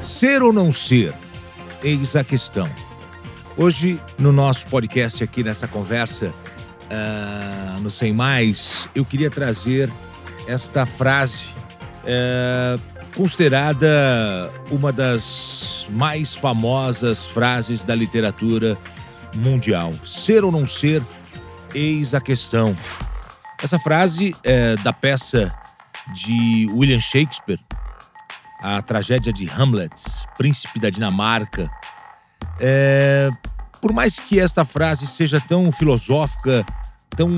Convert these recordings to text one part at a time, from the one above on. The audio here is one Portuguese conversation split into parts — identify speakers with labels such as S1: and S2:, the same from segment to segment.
S1: Ser ou não ser? Eis a questão. Hoje, no nosso podcast aqui, nessa conversa, uh, no Sem Mais, eu queria trazer esta frase, uh, considerada uma das mais famosas frases da literatura mundial. Ser ou não ser? Eis a questão. Essa frase é da peça de William Shakespeare, a tragédia de Hamlet, príncipe da Dinamarca. É, por mais que esta frase seja tão filosófica, tão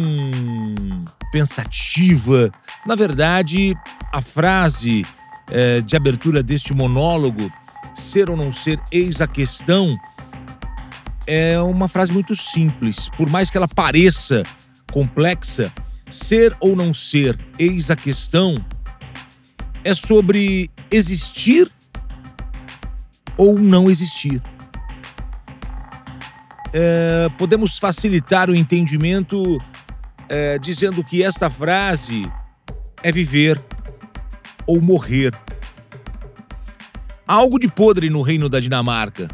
S1: pensativa, na verdade, a frase é, de abertura deste monólogo, ser ou não ser, eis a questão, é uma frase muito simples. Por mais que ela pareça complexa, ser ou não ser, eis a questão, é sobre existir ou não existir. É, podemos facilitar o entendimento é, dizendo que esta frase é viver ou morrer. Há algo de podre no reino da Dinamarca.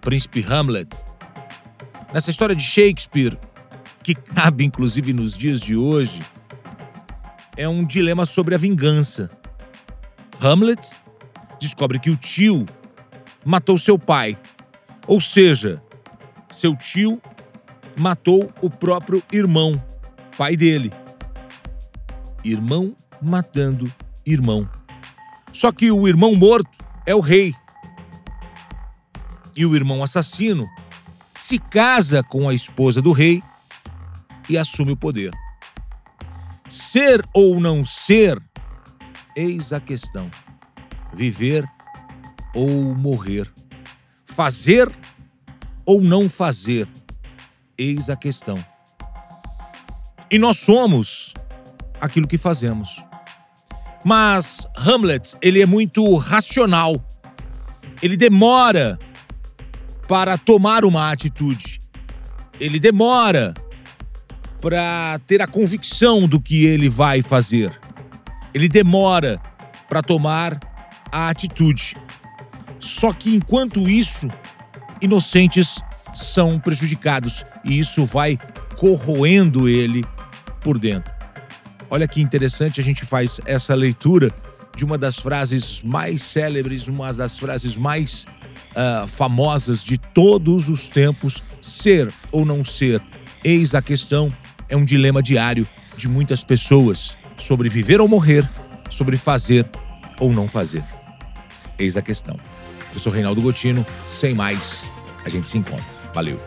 S1: Príncipe Hamlet. Nessa história de Shakespeare, que cabe inclusive nos dias de hoje, é um dilema sobre a vingança. Hamlet descobre que o tio matou seu pai, ou seja, seu tio matou o próprio irmão, pai dele. Irmão matando irmão. Só que o irmão morto é o rei. E o irmão assassino se casa com a esposa do rei e assume o poder. Ser ou não ser, eis a questão. Viver ou morrer. Fazer ou não fazer, eis a questão. E nós somos aquilo que fazemos. Mas Hamlet, ele é muito racional. Ele demora para tomar uma atitude. Ele demora para ter a convicção do que ele vai fazer. Ele demora para tomar a atitude. Só que enquanto isso, inocentes são prejudicados e isso vai corroendo ele por dentro. Olha que interessante, a gente faz essa leitura de uma das frases mais célebres, uma das frases mais uh, famosas de todos os tempos: ser ou não ser. Eis a questão é um dilema diário de muitas pessoas sobre viver ou morrer, sobre fazer ou não fazer. Eis a questão. Eu sou Reinaldo Gotino, sem mais, a gente se encontra. Valeu.